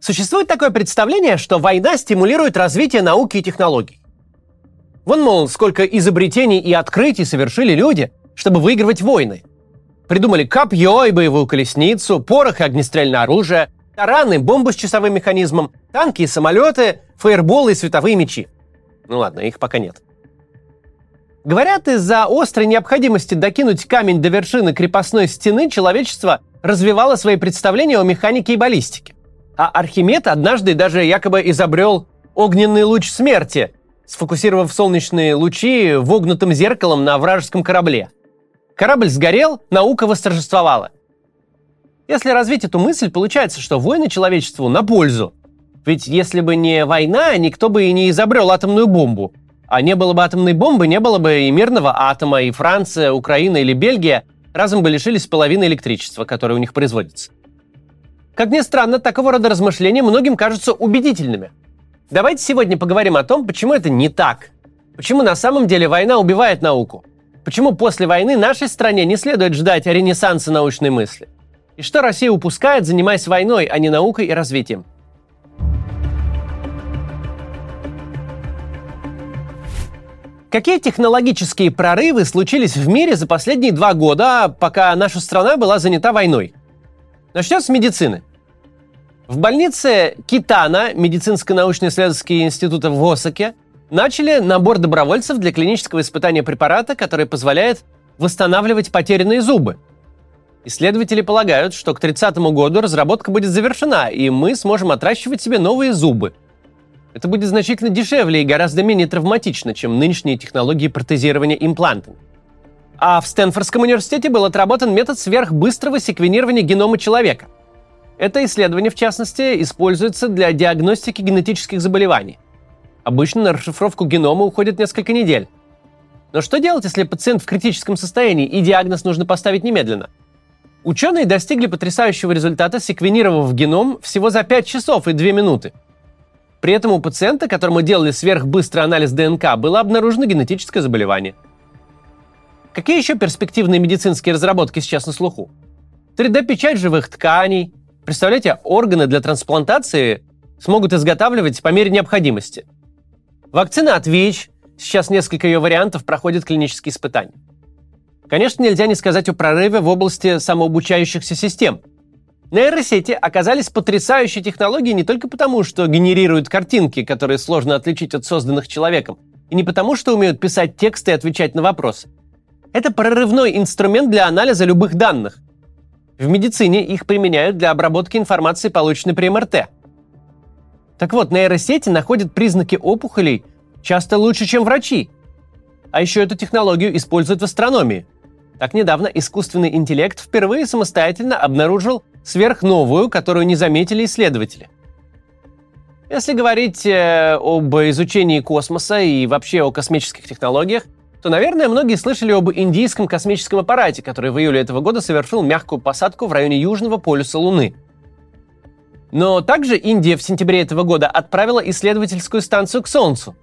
Существует такое представление, что война стимулирует развитие науки и технологий. Вон, мол, сколько изобретений и открытий совершили люди, чтобы выигрывать войны. Придумали копье и боевую колесницу, порох и огнестрельное оружие, тараны, бомбы с часовым механизмом, танки и самолеты, фаерболы и световые мечи. Ну ладно, их пока нет. Говорят, из-за острой необходимости докинуть камень до вершины крепостной стены человечество развивало свои представления о механике и баллистике. А Архимед однажды даже якобы изобрел огненный луч смерти, сфокусировав солнечные лучи вогнутым зеркалом на вражеском корабле. Корабль сгорел, наука восторжествовала. Если развить эту мысль, получается, что войны человечеству на пользу. Ведь если бы не война, никто бы и не изобрел атомную бомбу – а не было бы атомной бомбы, не было бы и мирного атома, и Франция, Украина или Бельгия разом бы лишились половины электричества, которое у них производится. Как ни странно, такого рода размышления многим кажутся убедительными. Давайте сегодня поговорим о том, почему это не так. Почему на самом деле война убивает науку. Почему после войны нашей стране не следует ждать ренессанса научной мысли. И что Россия упускает, занимаясь войной, а не наукой и развитием. Какие технологические прорывы случились в мире за последние два года, пока наша страна была занята войной? Начнем с медицины. В больнице Китана медицинско-научно-исследовательские институты в Осаке начали набор добровольцев для клинического испытания препарата, который позволяет восстанавливать потерянные зубы. Исследователи полагают, что к 30 году разработка будет завершена, и мы сможем отращивать себе новые зубы – это будет значительно дешевле и гораздо менее травматично, чем нынешние технологии протезирования имплантами. А в Стэнфордском университете был отработан метод сверхбыстрого секвенирования генома человека. Это исследование, в частности, используется для диагностики генетических заболеваний. Обычно на расшифровку генома уходит несколько недель. Но что делать, если пациент в критическом состоянии и диагноз нужно поставить немедленно? Ученые достигли потрясающего результата, секвенировав геном всего за 5 часов и 2 минуты – при этом у пациента, которому делали сверхбыстрый анализ ДНК, было обнаружено генетическое заболевание. Какие еще перспективные медицинские разработки сейчас на слуху? 3D-печать живых тканей. Представляете, органы для трансплантации смогут изготавливать по мере необходимости. Вакцина от ВИЧ. Сейчас несколько ее вариантов проходят клинические испытания. Конечно, нельзя не сказать о прорыве в области самообучающихся систем – Нейросети оказались потрясающей технологией не только потому, что генерируют картинки, которые сложно отличить от созданных человеком, и не потому, что умеют писать тексты и отвечать на вопросы. Это прорывной инструмент для анализа любых данных. В медицине их применяют для обработки информации, полученной при МРТ. Так вот, нейросети находят признаки опухолей часто лучше, чем врачи. А еще эту технологию используют в астрономии. Так недавно искусственный интеллект впервые самостоятельно обнаружил сверхновую, которую не заметили исследователи. Если говорить э, об изучении космоса и вообще о космических технологиях, то, наверное, многие слышали об индийском космическом аппарате, который в июле этого года совершил мягкую посадку в районе Южного полюса Луны. Но также Индия в сентябре этого года отправила исследовательскую станцию к Солнцу.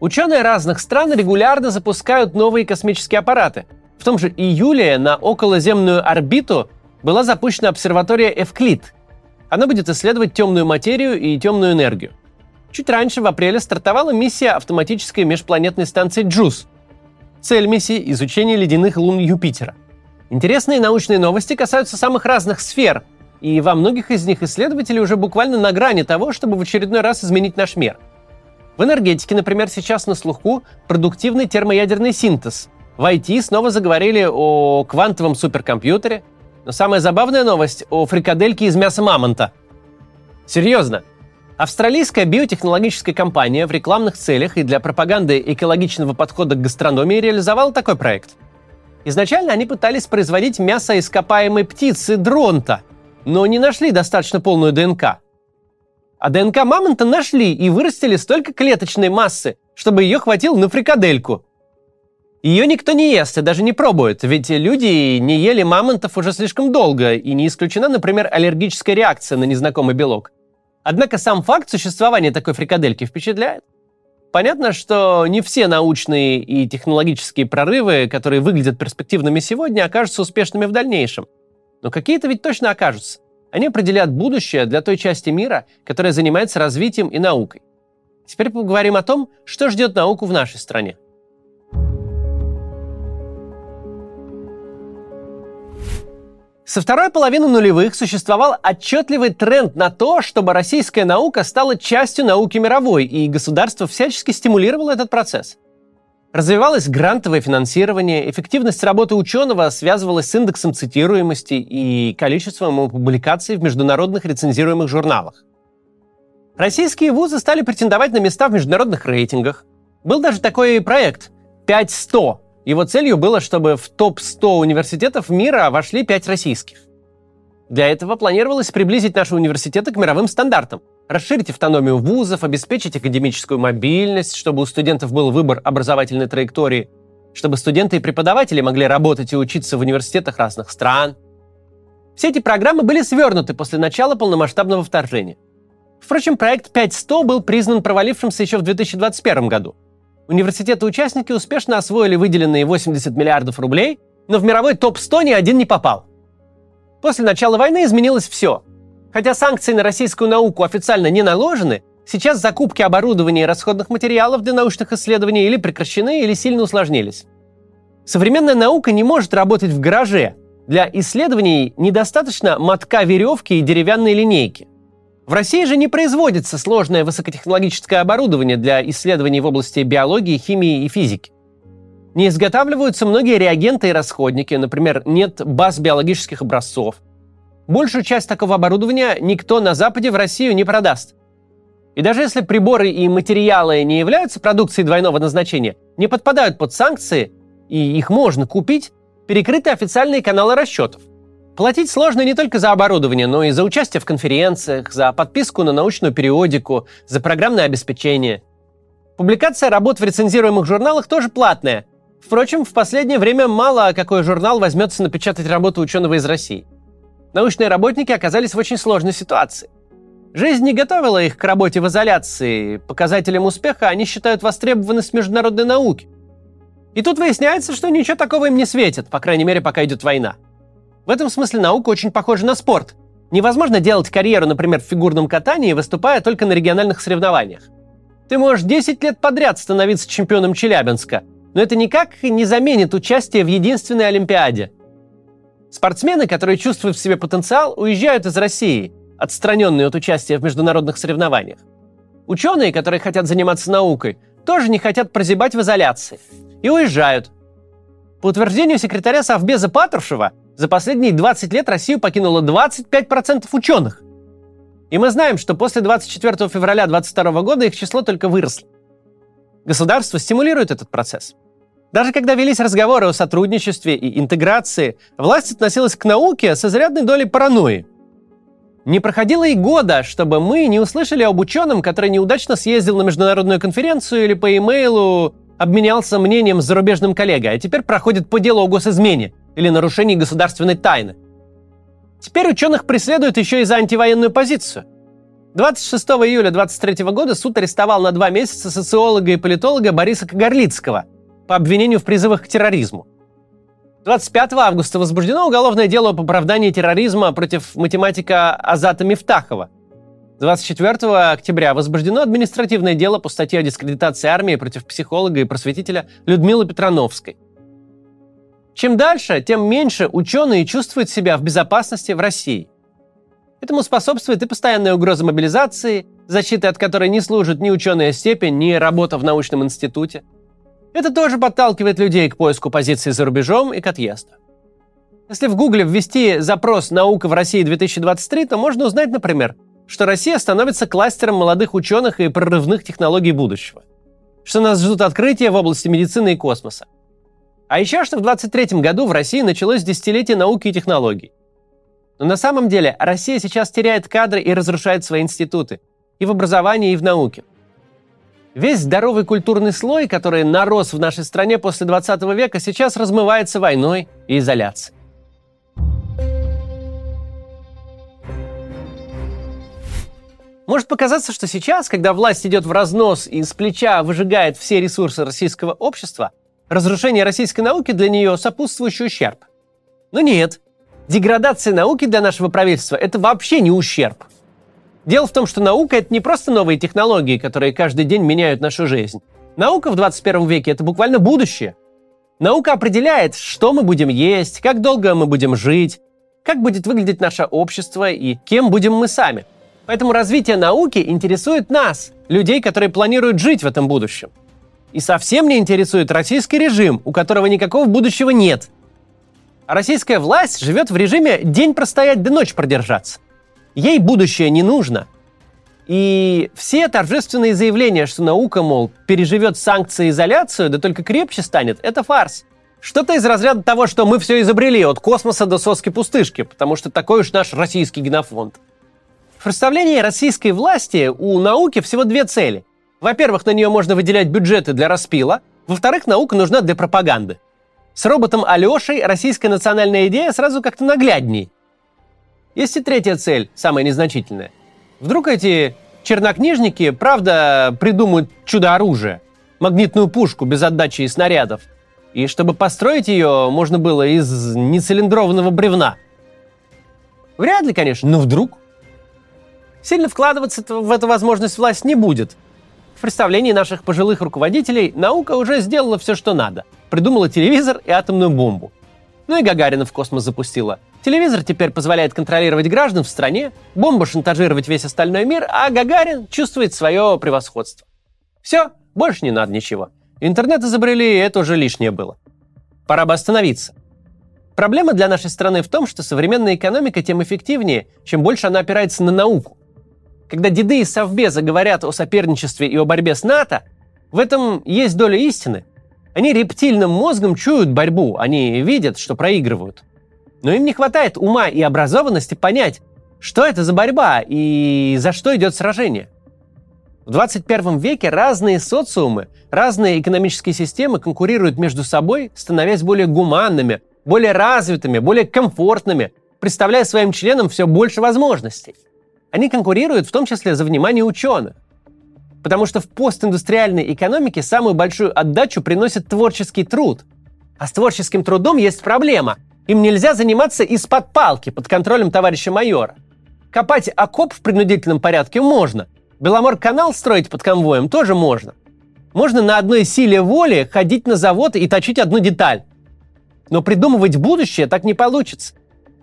Ученые разных стран регулярно запускают новые космические аппараты. В том же июле на околоземную орбиту была запущена обсерватория Эвклид. Она будет исследовать темную материю и темную энергию. Чуть раньше, в апреле, стартовала миссия автоматической межпланетной станции JUICE. Цель миссии – изучение ледяных лун Юпитера. Интересные научные новости касаются самых разных сфер, и во многих из них исследователи уже буквально на грани того, чтобы в очередной раз изменить наш мир. В энергетике, например, сейчас на слуху продуктивный термоядерный синтез. В IT снова заговорили о квантовом суперкомпьютере, но самая забавная новость о фрикадельке из мяса мамонта. Серьезно. Австралийская биотехнологическая компания в рекламных целях и для пропаганды экологичного подхода к гастрономии реализовала такой проект. Изначально они пытались производить мясо ископаемой птицы дронта, но не нашли достаточно полную ДНК. А ДНК мамонта нашли и вырастили столько клеточной массы, чтобы ее хватило на фрикадельку – ее никто не ест и даже не пробует, ведь люди не ели мамонтов уже слишком долго, и не исключена, например, аллергическая реакция на незнакомый белок. Однако сам факт существования такой фрикадельки впечатляет. Понятно, что не все научные и технологические прорывы, которые выглядят перспективными сегодня, окажутся успешными в дальнейшем. Но какие-то ведь точно окажутся. Они определяют будущее для той части мира, которая занимается развитием и наукой. Теперь поговорим о том, что ждет науку в нашей стране. Со второй половины нулевых существовал отчетливый тренд на то, чтобы российская наука стала частью науки мировой, и государство всячески стимулировало этот процесс. Развивалось грантовое финансирование, эффективность работы ученого связывалась с индексом цитируемости и количеством публикаций в международных рецензируемых журналах. Российские вузы стали претендовать на места в международных рейтингах. Был даже такой проект 5-100, его целью было, чтобы в топ-100 университетов мира вошли 5 российских. Для этого планировалось приблизить наши университеты к мировым стандартам, расширить автономию вузов, обеспечить академическую мобильность, чтобы у студентов был выбор образовательной траектории, чтобы студенты и преподаватели могли работать и учиться в университетах разных стран. Все эти программы были свернуты после начала полномасштабного вторжения. Впрочем, проект 5.100 был признан провалившимся еще в 2021 году. Университеты-участники успешно освоили выделенные 80 миллиардов рублей, но в мировой топ-100 ни один не попал. После начала войны изменилось все. Хотя санкции на российскую науку официально не наложены, сейчас закупки оборудования и расходных материалов для научных исследований или прекращены, или сильно усложнились. Современная наука не может работать в гараже. Для исследований недостаточно мотка веревки и деревянной линейки. В России же не производится сложное высокотехнологическое оборудование для исследований в области биологии, химии и физики. Не изготавливаются многие реагенты и расходники, например, нет баз биологических образцов. Большую часть такого оборудования никто на Западе в Россию не продаст. И даже если приборы и материалы не являются продукцией двойного назначения, не подпадают под санкции, и их можно купить, перекрыты официальные каналы расчетов. Платить сложно не только за оборудование, но и за участие в конференциях, за подписку на научную периодику, за программное обеспечение. Публикация работ в рецензируемых журналах тоже платная. Впрочем, в последнее время мало какой журнал возьмется напечатать работу ученого из России. Научные работники оказались в очень сложной ситуации. Жизнь не готовила их к работе в изоляции. Показателем успеха они считают востребованность международной науки. И тут выясняется, что ничего такого им не светит, по крайней мере, пока идет война. В этом смысле наука очень похожа на спорт. Невозможно делать карьеру, например, в фигурном катании, выступая только на региональных соревнованиях. Ты можешь 10 лет подряд становиться чемпионом Челябинска, но это никак не заменит участие в единственной Олимпиаде. Спортсмены, которые чувствуют в себе потенциал, уезжают из России, отстраненные от участия в международных соревнованиях. Ученые, которые хотят заниматься наукой, тоже не хотят прозябать в изоляции и уезжают. По утверждению секретаря Совбеза Патрушева, за последние 20 лет Россию покинуло 25% ученых. И мы знаем, что после 24 февраля 2022 года их число только выросло. Государство стимулирует этот процесс. Даже когда велись разговоры о сотрудничестве и интеграции, власть относилась к науке с изрядной долей паранойи. Не проходило и года, чтобы мы не услышали об ученом, который неудачно съездил на международную конференцию или по имейлу обменялся мнением с зарубежным коллегой, а теперь проходит по делу о госизмене или нарушении государственной тайны. Теперь ученых преследуют еще и за антивоенную позицию. 26 июля 23 года суд арестовал на два месяца социолога и политолога Бориса Кагарлицкого по обвинению в призывах к терроризму. 25 августа возбуждено уголовное дело об оправдании терроризма против математика Азата Мифтахова. 24 октября возбуждено административное дело по статье о дискредитации армии против психолога и просветителя Людмилы Петрановской. Чем дальше, тем меньше ученые чувствуют себя в безопасности в России. Этому способствует и постоянная угроза мобилизации, защиты от которой не служит ни ученая степень, ни работа в научном институте. Это тоже подталкивает людей к поиску позиций за рубежом и к отъезду. Если в Гугле ввести запрос «Наука в России 2023», то можно узнать, например, что Россия становится кластером молодых ученых и прорывных технологий будущего, что нас ждут открытия в области медицины и космоса, а еще что в 23 году в России началось десятилетие науки и технологий. Но на самом деле Россия сейчас теряет кадры и разрушает свои институты. И в образовании, и в науке. Весь здоровый культурный слой, который нарос в нашей стране после 20 века, сейчас размывается войной и изоляцией. Может показаться, что сейчас, когда власть идет в разнос и с плеча выжигает все ресурсы российского общества, разрушение российской науки для нее сопутствующий ущерб. Но нет. Деградация науки для нашего правительства – это вообще не ущерб. Дело в том, что наука – это не просто новые технологии, которые каждый день меняют нашу жизнь. Наука в 21 веке – это буквально будущее. Наука определяет, что мы будем есть, как долго мы будем жить, как будет выглядеть наше общество и кем будем мы сами. Поэтому развитие науки интересует нас, людей, которые планируют жить в этом будущем. И совсем не интересует российский режим, у которого никакого будущего нет. А российская власть живет в режиме день простоять да ночь продержаться. Ей будущее не нужно. И все торжественные заявления, что наука, мол, переживет санкции и изоляцию, да только крепче станет, это фарс. Что-то из разряда того, что мы все изобрели от космоса до соски-пустышки, потому что такой уж наш российский генофонд. В представлении российской власти у науки всего две цели. Во-первых, на нее можно выделять бюджеты для распила. Во-вторых, наука нужна для пропаганды. С роботом Алешей российская национальная идея сразу как-то наглядней. Есть и третья цель, самая незначительная. Вдруг эти чернокнижники, правда, придумают чудо-оружие, магнитную пушку без отдачи и снарядов, и чтобы построить ее можно было из нецилиндрованного бревна. Вряд ли, конечно, но вдруг. Сильно вкладываться в эту возможность власть не будет. Представлении наших пожилых руководителей наука уже сделала все, что надо. Придумала телевизор и атомную бомбу. Ну и Гагарина в космос запустила. Телевизор теперь позволяет контролировать граждан в стране, бомба шантажировать весь остальной мир, а Гагарин чувствует свое превосходство. Все, больше не надо ничего. Интернет изобрели, и это уже лишнее было. Пора бы остановиться. Проблема для нашей страны в том, что современная экономика тем эффективнее, чем больше она опирается на науку. Когда деды из Совбеза говорят о соперничестве и о борьбе с НАТО, в этом есть доля истины. Они рептильным мозгом чуют борьбу, они видят, что проигрывают. Но им не хватает ума и образованности понять, что это за борьба и за что идет сражение. В 21 веке разные социумы, разные экономические системы конкурируют между собой, становясь более гуманными, более развитыми, более комфортными, представляя своим членам все больше возможностей. Они конкурируют в том числе за внимание ученых. Потому что в постиндустриальной экономике самую большую отдачу приносит творческий труд. А с творческим трудом есть проблема. Им нельзя заниматься из-под палки под контролем товарища майора. Копать окоп в принудительном порядке можно – Беломор-канал строить под конвоем тоже можно. Можно на одной силе воли ходить на завод и точить одну деталь. Но придумывать будущее так не получится.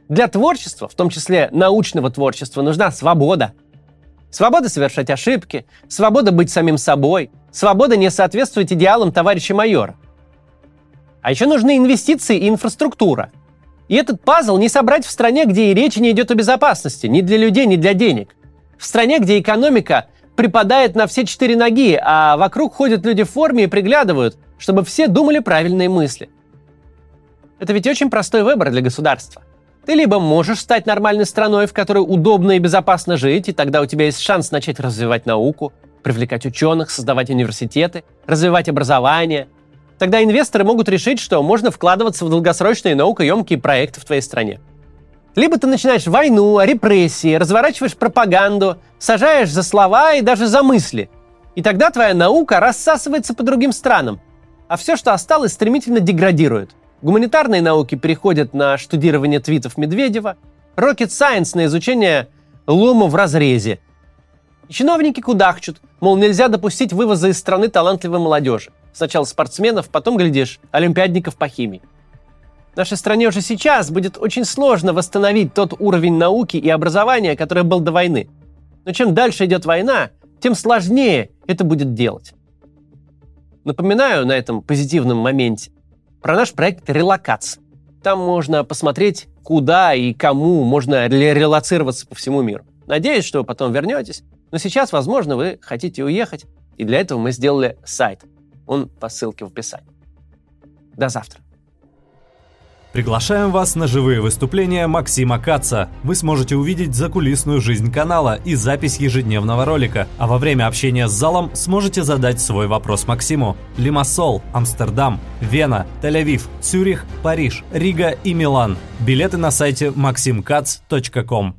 Для творчества, в том числе научного творчества, нужна свобода. Свобода совершать ошибки, свобода быть самим собой, свобода не соответствовать идеалам товарища майора. А еще нужны инвестиции и инфраструктура. И этот пазл не собрать в стране, где и речи не идет о безопасности, ни для людей, ни для денег. В стране, где экономика припадает на все четыре ноги, а вокруг ходят люди в форме и приглядывают, чтобы все думали правильные мысли. Это ведь очень простой выбор для государства. Ты либо можешь стать нормальной страной, в которой удобно и безопасно жить, и тогда у тебя есть шанс начать развивать науку, привлекать ученых, создавать университеты, развивать образование. Тогда инвесторы могут решить, что можно вкладываться в долгосрочные наукоемкие проекты в твоей стране. Либо ты начинаешь войну, репрессии, разворачиваешь пропаганду, сажаешь за слова и даже за мысли. И тогда твоя наука рассасывается по другим странам. А все, что осталось, стремительно деградирует. Гуманитарные науки переходят на штудирование твитов Медведева, Rocket Science на изучение лома в разрезе. И чиновники кудахчут, мол, нельзя допустить вывоза из страны талантливой молодежи. Сначала спортсменов, потом, глядишь, олимпиадников по химии. Нашей стране уже сейчас будет очень сложно восстановить тот уровень науки и образования, который был до войны. Но чем дальше идет война, тем сложнее это будет делать. Напоминаю на этом позитивном моменте про наш проект «Релокация». Там можно посмотреть, куда и кому можно релацироваться по всему миру. Надеюсь, что вы потом вернетесь. Но сейчас, возможно, вы хотите уехать, и для этого мы сделали сайт. Он по ссылке в описании. До завтра. Приглашаем вас на живые выступления Максима Каца. Вы сможете увидеть закулисную жизнь канала и запись ежедневного ролика, а во время общения с залом сможете задать свой вопрос Максиму. Лимассол, Амстердам, Вена, Тель-Авив, Цюрих, Париж, Рига и Милан. Билеты на сайте maximkatz.com.